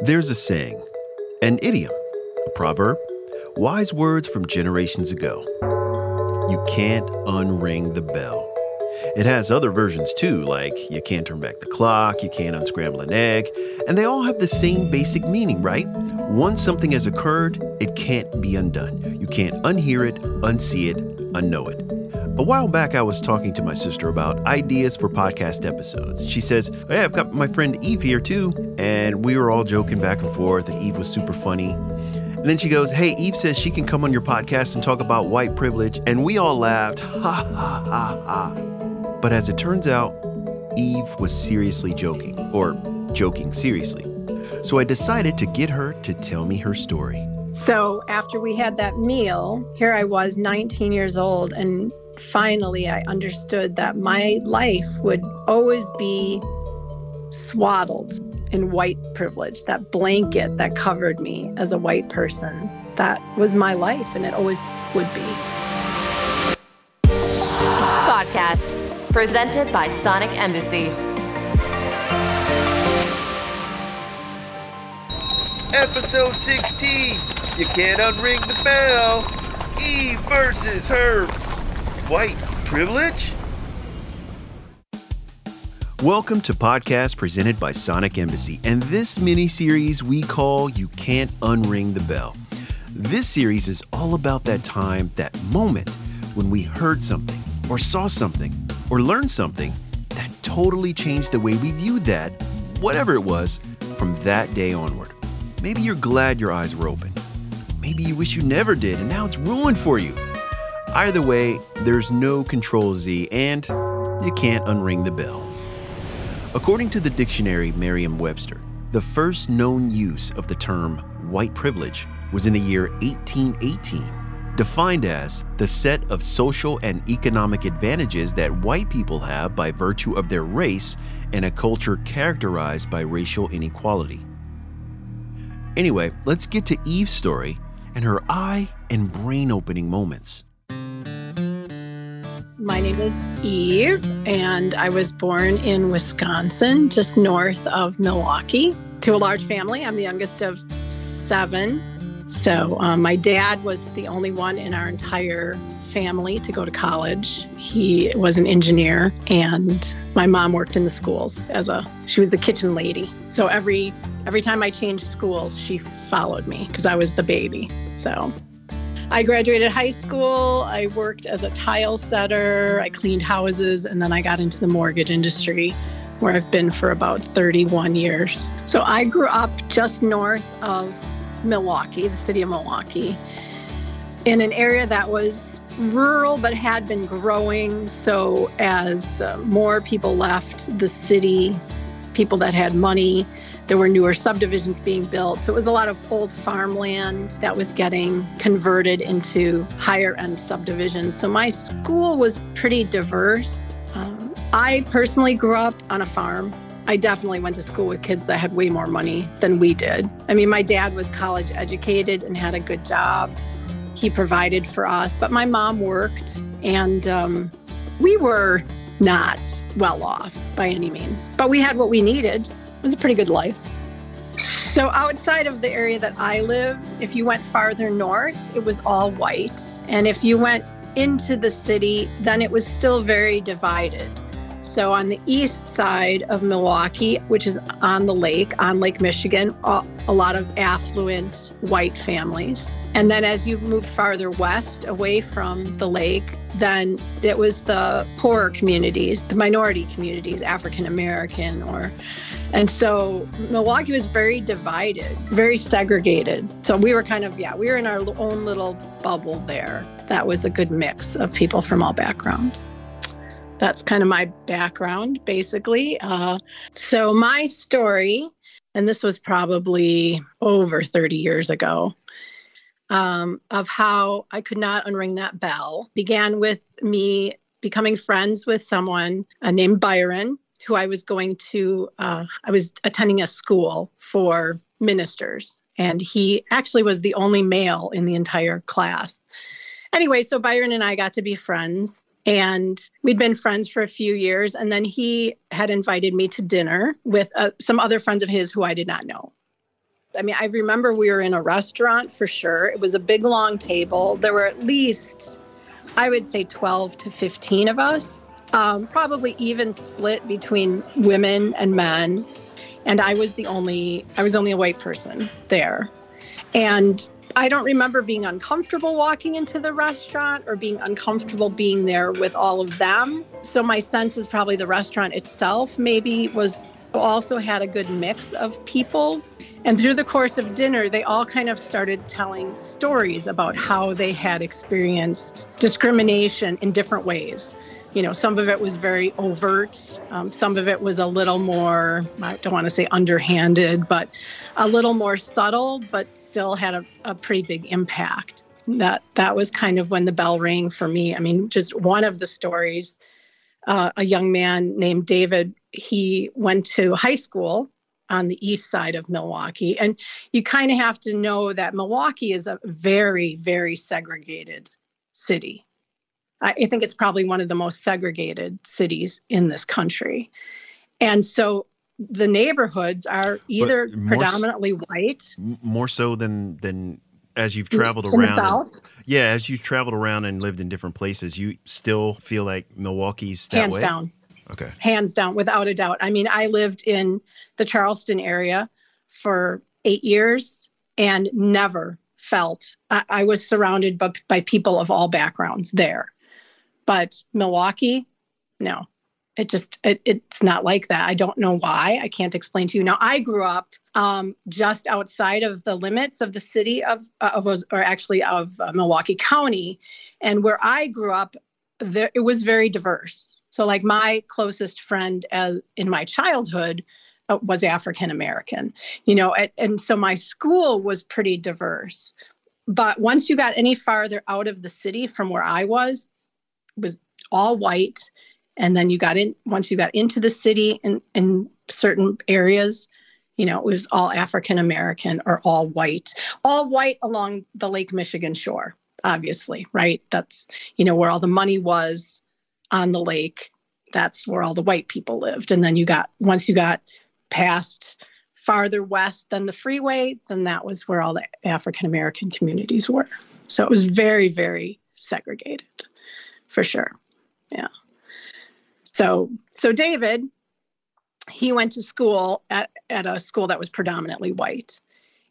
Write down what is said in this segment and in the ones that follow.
There's a saying, an idiom, a proverb, wise words from generations ago. You can't unring the bell. It has other versions too, like you can't turn back the clock, you can't unscramble an egg, and they all have the same basic meaning, right? Once something has occurred, it can't be undone. You can't unhear it, unsee it, unknow it. A while back, I was talking to my sister about ideas for podcast episodes. She says, Hey, I've got my friend Eve here too. And we were all joking back and forth, and Eve was super funny. And then she goes, Hey, Eve says she can come on your podcast and talk about white privilege. And we all laughed, ha ha ha ha. But as it turns out, Eve was seriously joking, or joking seriously. So I decided to get her to tell me her story. So after we had that meal, here I was 19 years old and finally I understood that my life would always be swaddled in white privilege, that blanket that covered me as a white person. That was my life, and it always would be. Podcast presented by Sonic Embassy. Episode 16. You can't unring the bell. Eve versus her white privilege? Welcome to podcast presented by Sonic Embassy, and this mini series we call You Can't Unring the Bell. This series is all about that time, that moment when we heard something, or saw something, or learned something that totally changed the way we viewed that, whatever it was, from that day onward. Maybe you're glad your eyes were open. Maybe you wish you never did, and now it's ruined for you. Either way, there's no Control Z and you can't unring the bell. According to the dictionary Merriam Webster, the first known use of the term white privilege was in the year 1818, defined as the set of social and economic advantages that white people have by virtue of their race in a culture characterized by racial inequality. Anyway, let's get to Eve's story and her eye and brain opening moments. My name is Eve, and I was born in Wisconsin, just north of Milwaukee, to a large family. I'm the youngest of seven. So, um, my dad was the only one in our entire family to go to college. He was an engineer, and my mom worked in the schools as a she was a kitchen lady. So every every time I changed schools, she followed me because I was the baby. So I graduated high school. I worked as a tile setter. I cleaned houses, and then I got into the mortgage industry where I've been for about 31 years. So I grew up just north of Milwaukee, the city of Milwaukee, in an area that was rural but had been growing. So as uh, more people left the city, people that had money, there were newer subdivisions being built. So it was a lot of old farmland that was getting converted into higher end subdivisions. So my school was pretty diverse. Um, I personally grew up on a farm. I definitely went to school with kids that had way more money than we did. I mean, my dad was college educated and had a good job. He provided for us, but my mom worked, and um, we were not well off by any means, but we had what we needed was a pretty good life. So, outside of the area that I lived, if you went farther north, it was all white. And if you went into the city, then it was still very divided. So, on the east side of Milwaukee, which is on the lake, on Lake Michigan, a lot of affluent white families. And then as you moved farther west away from the lake, then it was the poorer communities, the minority communities, African American or and so Milwaukee was very divided, very segregated. So we were kind of, yeah, we were in our own little bubble there. That was a good mix of people from all backgrounds. That's kind of my background, basically. Uh, so my story, and this was probably over 30 years ago, um, of how I could not unring that bell began with me becoming friends with someone uh, named Byron who I was going to, uh, I was attending a school for ministers, and he actually was the only male in the entire class. Anyway, so Byron and I got to be friends, and we'd been friends for a few years. And then he had invited me to dinner with uh, some other friends of his who I did not know. I mean, I remember we were in a restaurant for sure. It was a big long table. There were at least, I would say, 12 to 15 of us, um, probably even split between women and men. And I was the only, I was only a white person there. And I don't remember being uncomfortable walking into the restaurant or being uncomfortable being there with all of them. So my sense is probably the restaurant itself maybe was also had a good mix of people. And through the course of dinner, they all kind of started telling stories about how they had experienced discrimination in different ways. You know, some of it was very overt, um, some of it was a little more, I don't want to say underhanded, but a little more subtle, but still had a, a pretty big impact. That that was kind of when the bell rang for me. I mean, just one of the stories uh, a young man named David. He went to high school on the east side of Milwaukee. And you kind of have to know that Milwaukee is a very, very segregated city. I think it's probably one of the most segregated cities in this country. And so the neighborhoods are either predominantly white. More so than than as you've traveled around, and, yeah, as you've traveled around and lived in different places, you still feel like Milwaukee's that hands way? down. Okay, hands down, without a doubt. I mean, I lived in the Charleston area for eight years and never felt I, I was surrounded by, by people of all backgrounds there, but Milwaukee, no, it just it, it's not like that. I don't know why. I can't explain to you. Now, I grew up um, just outside of the limits of the city of, uh, of or actually of uh, Milwaukee County. And where I grew up, there, it was very diverse. So, like my closest friend as, in my childhood uh, was African American, you know, and, and so my school was pretty diverse. But once you got any farther out of the city from where I was, was all white. And then you got in, once you got into the city in, in certain areas, you know, it was all African American or all white, all white along the Lake Michigan shore, obviously, right? That's, you know, where all the money was on the lake. That's where all the white people lived. And then you got, once you got past farther west than the freeway, then that was where all the African American communities were. So it was very, very segregated for sure. Yeah. So, so David, he went to school at, at a school that was predominantly white.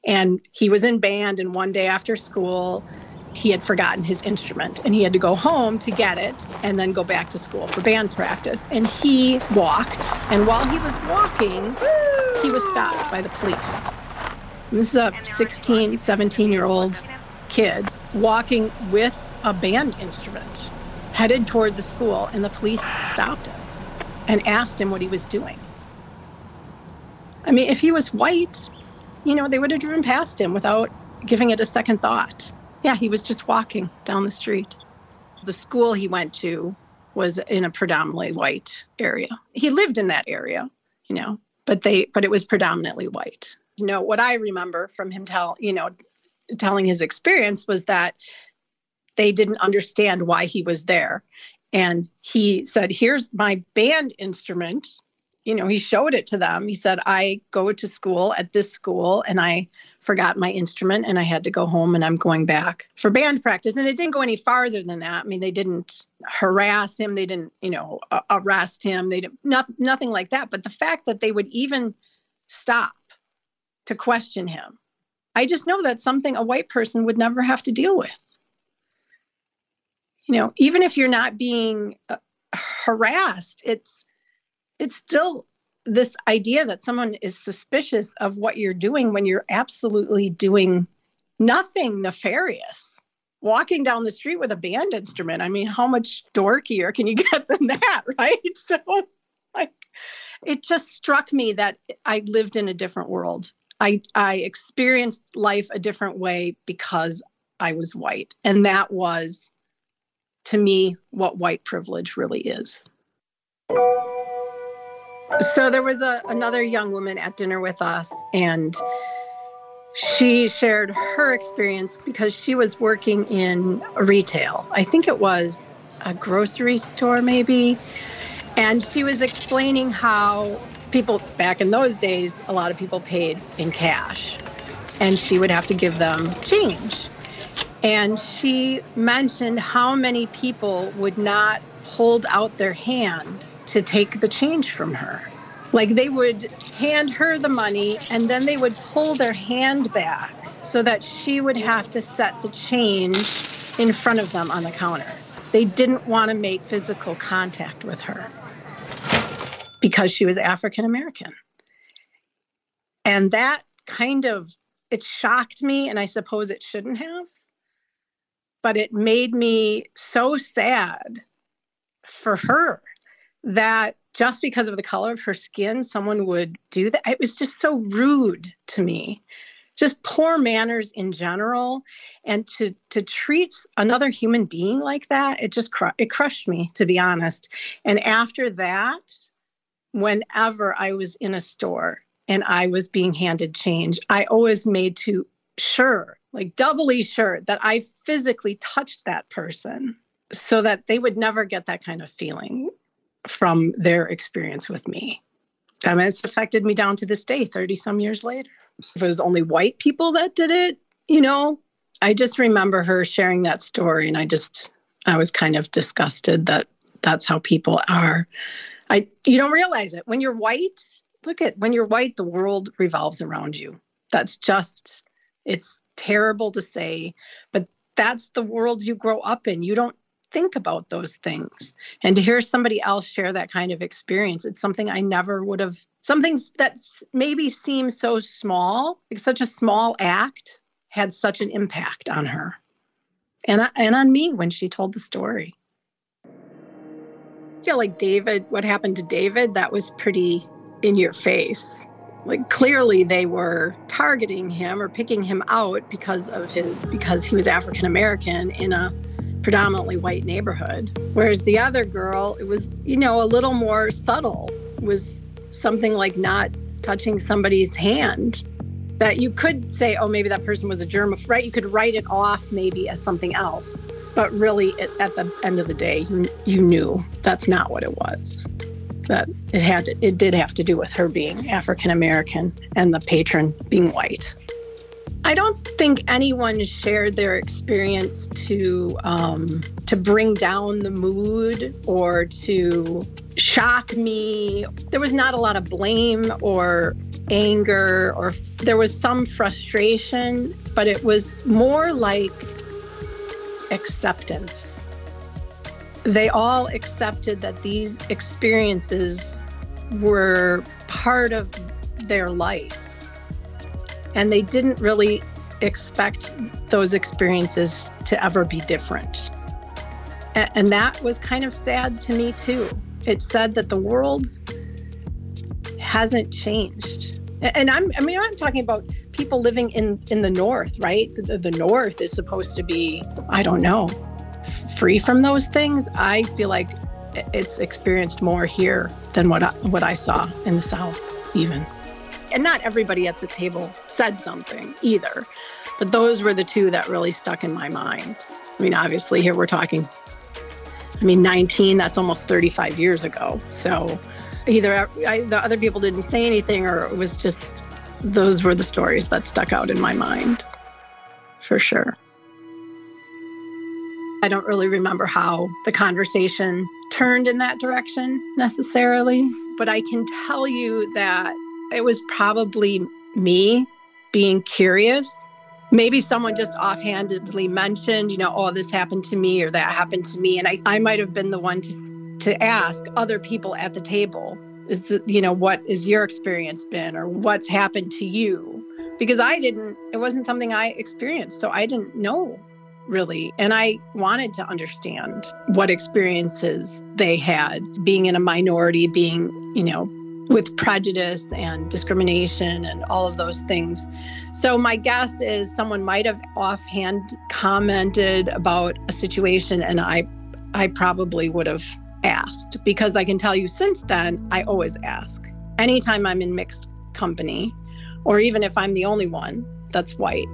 And he was in band, and one day after school, he had forgotten his instrument and he had to go home to get it and then go back to school for band practice. And he walked, and while he was walking, he was stopped by the police. And this is a 16, 17 year old kid walking with a band instrument headed toward the school, and the police stopped him and asked him what he was doing. I mean, if he was white, you know, they would have driven past him without giving it a second thought. Yeah, he was just walking down the street. The school he went to was in a predominantly white area. He lived in that area, you know, but they but it was predominantly white. You know, what I remember from him tell, you know, telling his experience was that they didn't understand why he was there. And he said, Here's my band instrument you know, he showed it to them. He said, I go to school at this school and I forgot my instrument and I had to go home and I'm going back for band practice. And it didn't go any farther than that. I mean, they didn't harass him, they didn't, you know, arrest him, they didn't, not, nothing like that. But the fact that they would even stop to question him, I just know that's something a white person would never have to deal with. You know, even if you're not being uh, harassed, it's, it's still this idea that someone is suspicious of what you're doing when you're absolutely doing nothing nefarious. Walking down the street with a band instrument. I mean, how much dorkier can you get than that, right? So, like, it just struck me that I lived in a different world. I, I experienced life a different way because I was white. And that was, to me, what white privilege really is. So there was a, another young woman at dinner with us, and she shared her experience because she was working in retail. I think it was a grocery store, maybe. And she was explaining how people back in those days, a lot of people paid in cash. and she would have to give them change. And she mentioned how many people would not hold out their hand to take the change from her. Like they would hand her the money and then they would pull their hand back so that she would have to set the change in front of them on the counter. They didn't want to make physical contact with her because she was African American. And that kind of it shocked me and I suppose it shouldn't have. But it made me so sad for her that just because of the color of her skin, someone would do that. It was just so rude to me. Just poor manners in general, and to to treat another human being like that, it just cru- it crushed me, to be honest. And after that, whenever I was in a store and I was being handed change, I always made to sure, like doubly sure, that I physically touched that person so that they would never get that kind of feeling from their experience with me. I mean, it's affected me down to this day, 30 some years later. If it was only white people that did it, you know, I just remember her sharing that story and I just, I was kind of disgusted that that's how people are. I, you don't realize it. When you're white, look at, when you're white, the world revolves around you. That's just, it's terrible to say, but that's the world you grow up in. You don't think about those things. And to hear somebody else share that kind of experience, it's something I never would have, something that maybe seems so small, like such a small act, had such an impact on her and, and on me when she told the story. I feel like David, what happened to David, that was pretty in your face. Like clearly they were targeting him or picking him out because of his because he was African American in a predominantly white neighborhood. Whereas the other girl, it was, you know, a little more subtle, was something like not touching somebody's hand that you could say, oh, maybe that person was a germaphobe, right? You could write it off maybe as something else. But really, at the end of the day, you, you knew that's not what it was. That it had, to, it did have to do with her being African American and the patron being white. I don't think anyone shared their experience to um, to bring down the mood or to shock me. There was not a lot of blame or anger, or there was some frustration, but it was more like acceptance. They all accepted that these experiences were part of their life and they didn't really expect those experiences to ever be different. And that was kind of sad to me too. It said that the world hasn't changed. And I'm, I mean, I'm talking about people living in, in the North, right? The, the North is supposed to be, I don't know, free from those things. I feel like it's experienced more here than what I, what I saw in the South, even. And not everybody at the table said something either. But those were the two that really stuck in my mind. I mean, obviously, here we're talking, I mean, 19, that's almost 35 years ago. So either I, the other people didn't say anything or it was just, those were the stories that stuck out in my mind for sure. I don't really remember how the conversation turned in that direction necessarily, but I can tell you that it was probably me being curious. Maybe someone just offhandedly mentioned, you know, oh, this happened to me or that happened to me. And I, I might have been the one to, to ask other people at the table, is, you know, what is your experience been or what's happened to you? Because I didn't, it wasn't something I experienced. So I didn't know really. And I wanted to understand what experiences they had being in a minority, being, you know, with prejudice and discrimination and all of those things. So, my guess is someone might have offhand commented about a situation, and I, I probably would have asked because I can tell you since then, I always ask. Anytime I'm in mixed company, or even if I'm the only one that's white,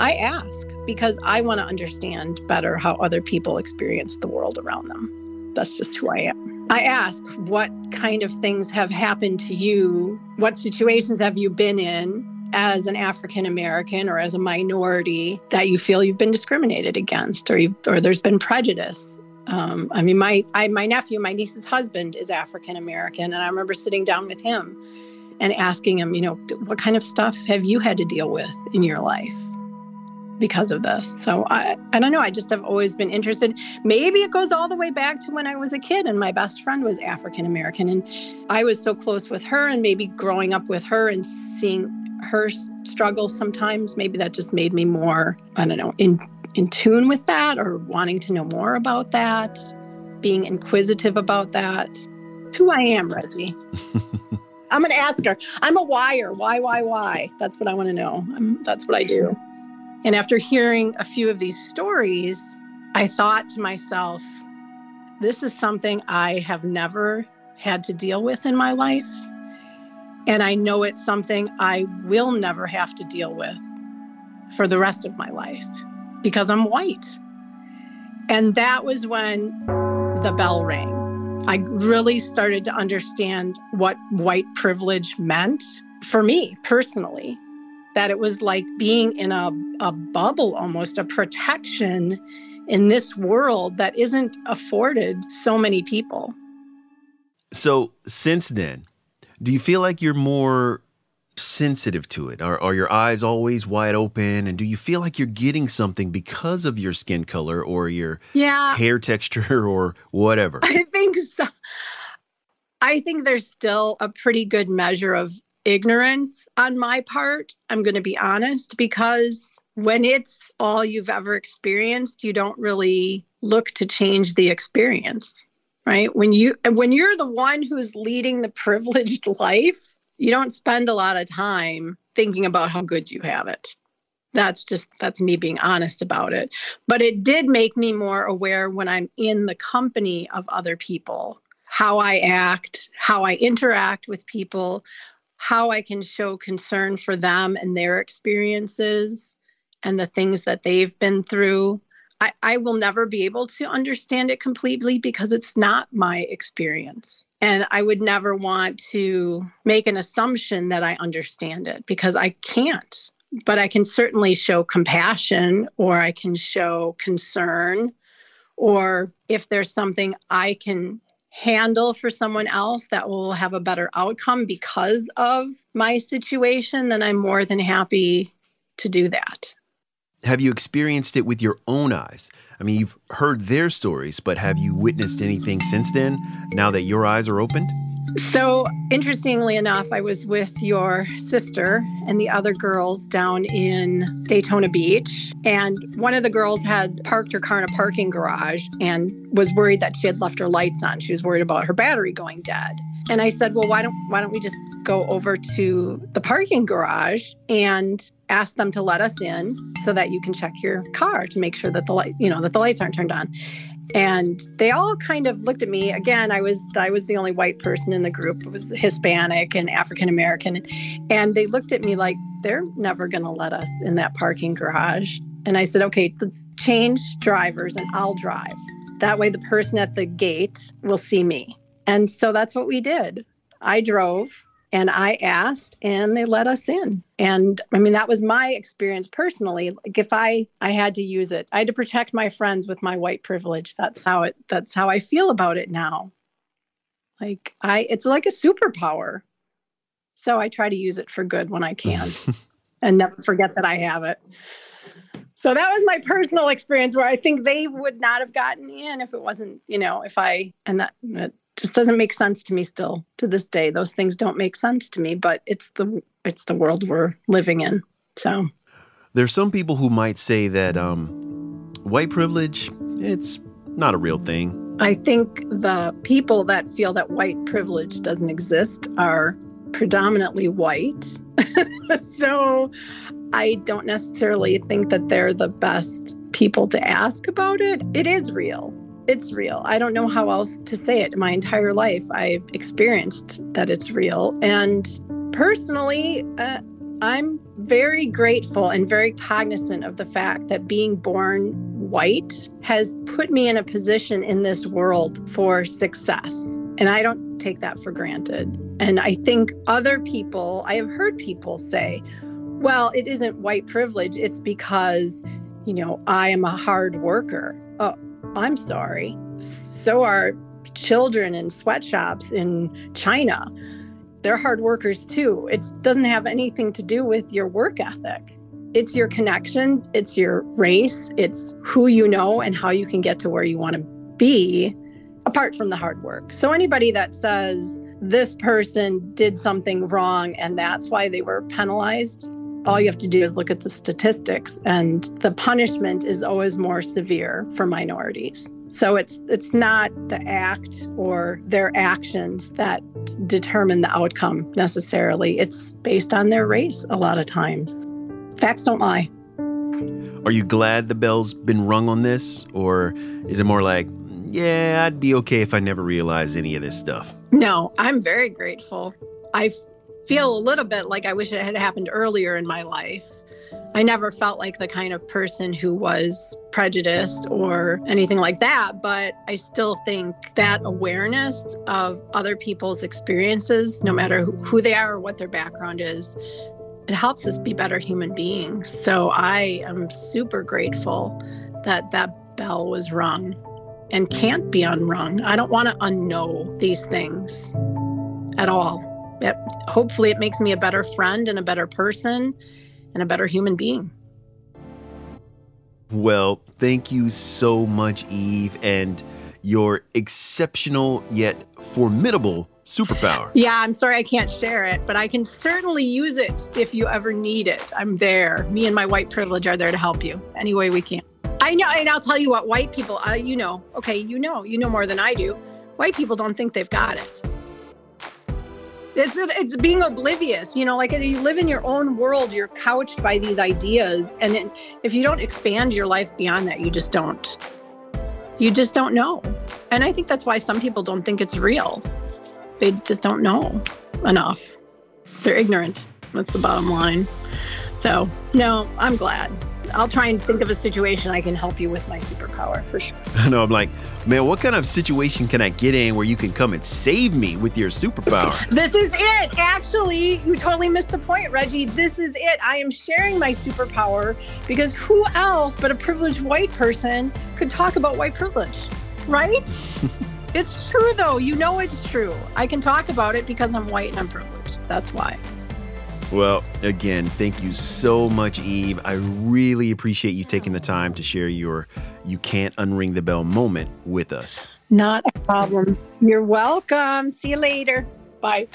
I ask because I want to understand better how other people experience the world around them. That's just who I am. I ask, what kind of things have happened to you? What situations have you been in? as an African American or as a minority that you feel you've been discriminated against or you or there's been prejudice. Um, I mean, my I, my nephew, my niece's husband, is African American, and I remember sitting down with him and asking him, you know, what kind of stuff have you had to deal with in your life? Because of this. So I, I don't know. I just have always been interested. Maybe it goes all the way back to when I was a kid and my best friend was African American. And I was so close with her, and maybe growing up with her and seeing her struggles sometimes, maybe that just made me more, I don't know, in, in tune with that or wanting to know more about that, being inquisitive about that. It's who I am, Reggie. I'm going to ask her. I'm a wire. Why, why, why? That's what I want to know. I'm, that's what I do. And after hearing a few of these stories, I thought to myself, this is something I have never had to deal with in my life. And I know it's something I will never have to deal with for the rest of my life because I'm white. And that was when the bell rang. I really started to understand what white privilege meant for me personally that it was like being in a, a bubble almost, a protection in this world that isn't afforded so many people. So, since then, do you feel like you're more sensitive to it? Are, are your eyes always wide open? And do you feel like you're getting something because of your skin color or your yeah. hair texture or whatever? I think so. I think there's still a pretty good measure of ignorance on my part. I'm going to be honest because when it's all you've ever experienced, you don't really look to change the experience, right? When you when you're the one who's leading the privileged life, you don't spend a lot of time thinking about how good you have it. That's just that's me being honest about it. But it did make me more aware when I'm in the company of other people, how I act, how I interact with people, how I can show concern for them and their experiences and the things that they've been through. I, I will never be able to understand it completely because it's not my experience. And I would never want to make an assumption that I understand it because I can't. But I can certainly show compassion or I can show concern. Or if there's something I can handle for someone else that will have a better outcome because of my situation, then I'm more than happy to do that. Have you experienced it with your own eyes? I mean, you've heard their stories, but have you witnessed anything since then, now that your eyes are opened? So, interestingly enough, I was with your sister and the other girls down in Daytona Beach. And one of the girls had parked her car in a parking garage and was worried that she had left her lights on. She was worried about her battery going dead. And I said, "Well, why don't why don't we just go over to the parking garage and ask them to let us in so that you can check your car to make sure that the light, you know, that the lights aren't turned on." And they all kind of looked at me. Again i was i was the only white person in the group. It was hispanic and african american and they looked at me like they're never going to let us in that parking garage. And i said okay let's change drivers and i'll drive. That way the person at the gate will see me. And so that's what we did. I drove and I asked and they let us in. And I mean that was my experience personally. Like if I I had to use it, I had to protect my friends with my white privilege. That's how it that's how I feel about it now. Like I it's like a superpower. So I try to use it for good when I can and never forget that I have it. So that was my personal experience where I think they would not have gotten in if it wasn't, you know, if I and that, that just doesn't make sense to me still to this day. Those things don't make sense to me but it's the it's the world we're living in so. There's some people who might say that um, white privilege it's not a real thing. I think the people that feel that white privilege doesn't exist are predominantly white. So i don't necessarily think that they're the best people to ask about it. It is real it's real. I don't know how else to say it. My entire life, I've experienced that it's real. And personally, uh, I'm very grateful and very cognizant of the fact that being born white has put me in a position in this world for success. And I don't take that for granted. And I think other people, I have heard people say, Well, it isn't white privilege. It's because, you know, I am a hard worker. I'm sorry. So are children in sweatshops in China. They're hard workers too. It doesn't have anything to do with your work ethic. It's your connections, it's your race, it's who you know and how you can get to where you want to be apart from the hard work. So anybody that says this person did something wrong and that's why they were penalized, all you have to do is look at the statistics and the punishment is always more severe for minorities. So it's it's not the act or their actions that determine the outcome necessarily. It's based on their race a lot of times. Facts don't lie. Are you glad the bell's been rung on this? Or is it more like, yeah, I'd be okay if I never realized any of this stuff? No, I'm very grateful. I feel mm-hmm. a little bit like I wish it had happened earlier in my life. I never felt like the kind of person who was prejudiced or anything like that, but I still think that awareness of other people's experiences, no matter who they are or what their background is, it helps us be better human beings. So I am super grateful that that bell was rung and can't be unrung. I don't want to unknow these things at all. It, hopefully, it makes me a better friend and a better person and a better human being. Well, thank you so much, Eve, and your exceptional yet formidable superpower. Yeah, I'm sorry I can't share it, but I can certainly use it if you ever need it. I'm there. Me and my white privilege are there to help you any way we can. I know, and I'll tell you what, white people, uh, you know, okay, you know, you know more than I do. White people don't think they've got it. It's it's being oblivious, you know, like you live in your own world, you're couched by these ideas, and it, if you don't expand your life beyond that, you just don't. You just don't know, and I think that's why some people don't think it's real they just don't know enough. They're ignorant. That's the bottom line. So, no, I'm glad. I'll try and think of a situation I can help you with my superpower for sure. I know. I'm like, man, what kind of situation can I get in where you can come and save me with your superpower? this is it. Actually, you totally missed the point, Reggie. This is it. I am sharing my superpower because who else but a privileged white person could talk about white privilege, right? It's true, though. You know it's true. I can talk about it because I'm white and I'm privileged. That's why. Well, again, thank you so much, Eve. I really appreciate you taking the time to share your You Can't Unring the Bell moment with us. Not a problem. You're welcome. See you later. Bye.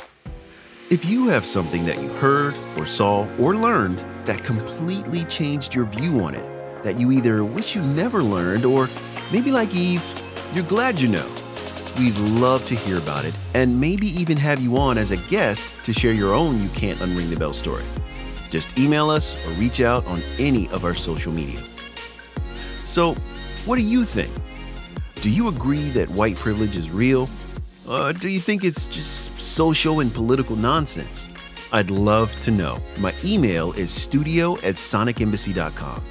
If you have something that you heard or saw or learned that completely changed your view on it, that you either wish you never learned or maybe like Eve, you're glad you know We'd love to hear about it and maybe even have you on as a guest to share your own You Can't Unring the Bell story. Just email us or reach out on any of our social media. So, what do you think? Do you agree that white privilege is real? Or do you think it's just social and political nonsense? I'd love to know. My email is studio at sonicembassy.com.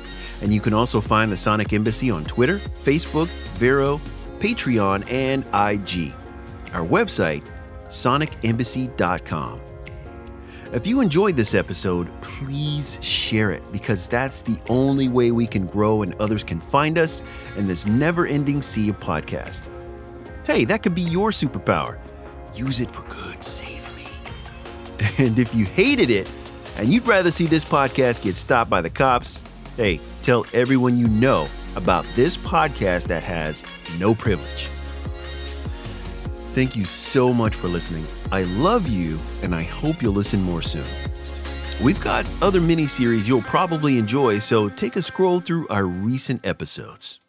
And you can also find the Sonic Embassy on Twitter, Facebook, Vero, Patreon, and IG. Our website, sonicembassy.com. If you enjoyed this episode, please share it because that's the only way we can grow and others can find us in this never ending sea of podcast. Hey, that could be your superpower. Use it for good. Save me. And if you hated it and you'd rather see this podcast get stopped by the cops, hey, tell everyone you know about this podcast that has no privilege. Thank you so much for listening. I love you, and I hope you'll listen more soon. We've got other mini series you'll probably enjoy, so take a scroll through our recent episodes.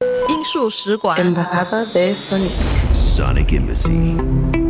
Embajada de Sonic. Sonic Embassy.